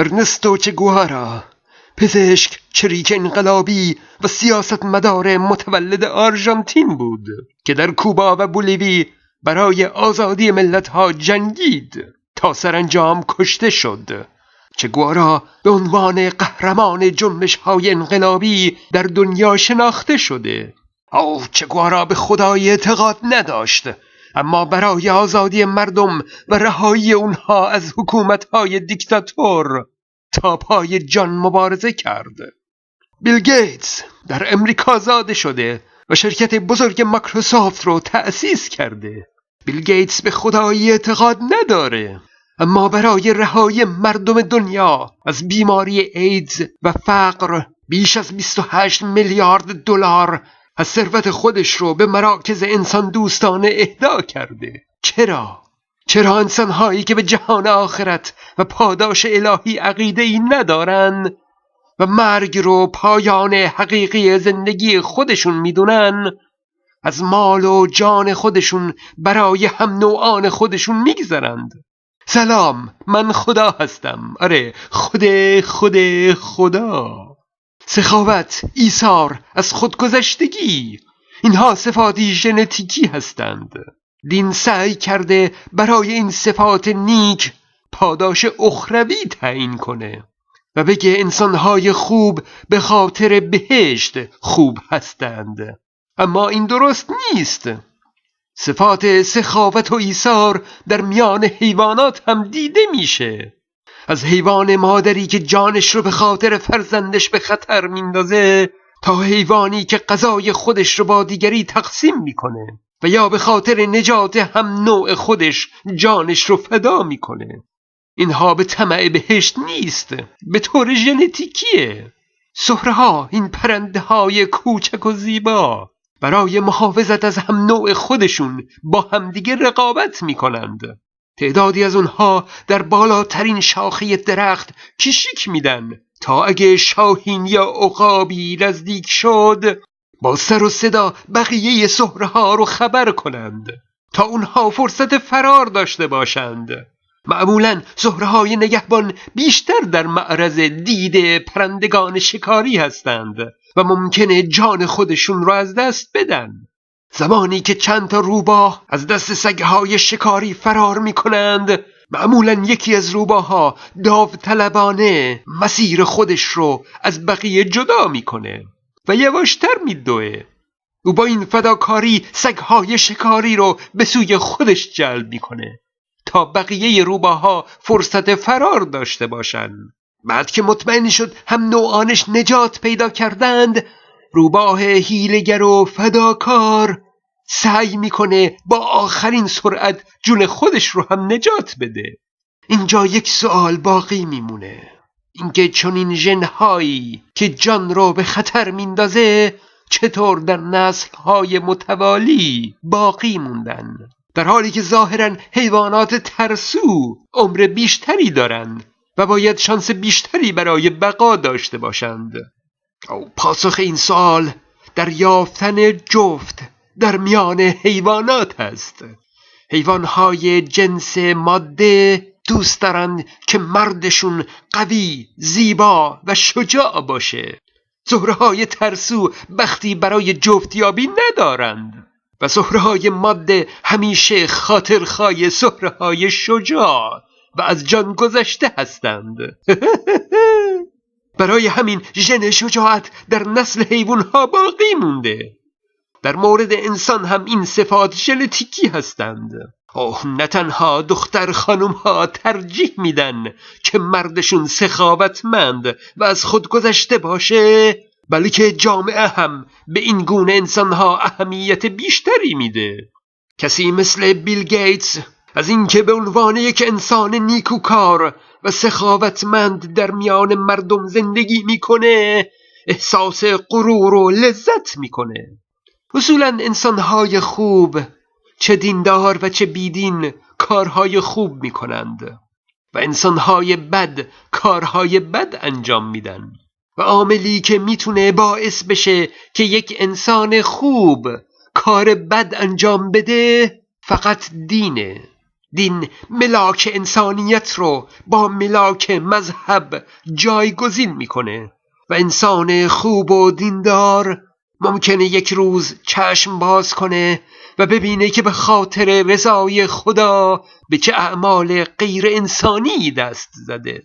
ارنستو چگوارا پزشک چریک انقلابی و سیاست مدار متولد آرژانتین بود که در کوبا و بولیوی برای آزادی ملتها جنگید تا سرانجام کشته شد. چگوارا به عنوان قهرمان جنبش های انقلابی در دنیا شناخته شده. او چگوارا به خدای اعتقاد نداشت. اما برای آزادی مردم و رهایی اونها از حکومتهای دیکتاتور تا پای جان مبارزه کرد. بیل گیتس در امریکا زاده شده و شرکت بزرگ مایکروسافت رو تأسیس کرده. بیل گیتس به خدایی اعتقاد نداره اما برای رهایی مردم دنیا از بیماری ایدز و فقر بیش از 28 میلیارد دلار از ثروت خودش رو به مراکز انسان دوستانه اهدا کرده. چرا؟ چرا انسانهایی که به جهان آخرت و پاداش الهی عقیده ای ندارن و مرگ رو پایان حقیقی زندگی خودشون می‌دونن از مال و جان خودشون برای هم نوعان خودشون میگذرند؟ سلام من خدا هستم. آره خود خود خدا. سخاوت ایثار از خودگذشتگی. اینها صفاتی ژنتیکی هستند. دین سعی کرده برای این صفات نیک پاداش اخروی تعیین کنه و بگه انسانهای خوب به خاطر بهشت خوب هستند. اما این درست نیست. صفات سخاوت و ایثار در میان حیوانات هم دیده میشه. از حیوان مادری که جانش رو به خاطر فرزندش به خطر میندازه تا حیوانی که غذای خودش رو با دیگری تقسیم می‌کنه و یا به خاطر نجات هم نوع خودش جانش رو فدا می‌کنه. اینها به طمع بهشت نیست به طور ژنتیکیه. سهرها این پرنده های کوچک و زیبا برای محافظت از هم نوع خودشون با همدیگه رقابت می‌کنند. تعدادی از اونها در بالاترین شاخه درخت کشیک میدن. تا اگه شاهین یا عقابی نزدیک شد با سر و صدا بقیه سهرها رو خبر کنند. تا اونها فرصت فرار داشته باشند. معمولا های نگهبان بیشتر در معرض دید پرندگان شکاری هستند و ممکنه جان خودشون را از دست بدن. زمانی که چند تا روباه از دست سگهای شکاری فرار می کنند معمولا یکی از روباها داوطلبانه مسیر خودش رو از بقیه جدا می‌کنه و یواشتر میدوه. او با این فداکاری سگهای شکاری رو به سوی خودش جلب می‌کنه تا بقیه روباها فرصت فرار داشته باشند بعد که مطمئن شد هم نوعانش نجات پیدا کردند روباه هیلگر و فداکار سعی می‌کنه با آخرین سرعت جون خودش رو هم نجات بده. اینجا یک سوال باقی میمونه. اینکه چون این ژنهایی که جان رو به خطر میندازه چطور در نسلهای متوالی باقی موندن؟ در حالی که ظاهرا حیوانات ترسو عمر بیشتری دارند و باید شانس بیشتری برای بقا داشته باشند. او پاسخ این سوال در یافتن جفت در میان حیوانات است. حیوانهای جنس ماده دوست دارند که مردشون قوی زیبا و شجاع باشه. زهرهای ترسو بختی برای جفتیابی ندارند. و زهرهای ماده همیشه خاطرخواه زهرهای شجاع و از جان گذشته هستند. برای همین ژن شجاعت در نسل حیوانها باقی مونده. در مورد انسان هم این صفات ژنتیکی هستند. اوه نه تنها دختر خانم ها ترجیح میدن که مردشون سخاوتمند و از خود گذشته باشه بلکه جامعه هم به این گونه انسانها اهمیت بیشتری میده. کسی مثل بیل گیتس از اینکه به عنوان یک انسان نیکوکار و سخاوتمند در میان مردم زندگی می‌کنه احساس غرور و لذت می‌کنه. اصولا انسانهای خوب چه دیندار و چه بیدین کارهای خوب می‌کنند و انسانهای بد کارهای بد انجام میدن. و عاملی که می‌تونه باعث بشه که یک انسان خوب کار بد انجام بده فقط دینه. دین ملاک انسانیت رو با ملاک مذهب جایگزین می‌کنه. و انسان خوب و دیندار ممکنه یک روز چشم باز کنه و ببینه که به خاطر رضای خدا به چه اعمال غیر انسانی دست زده.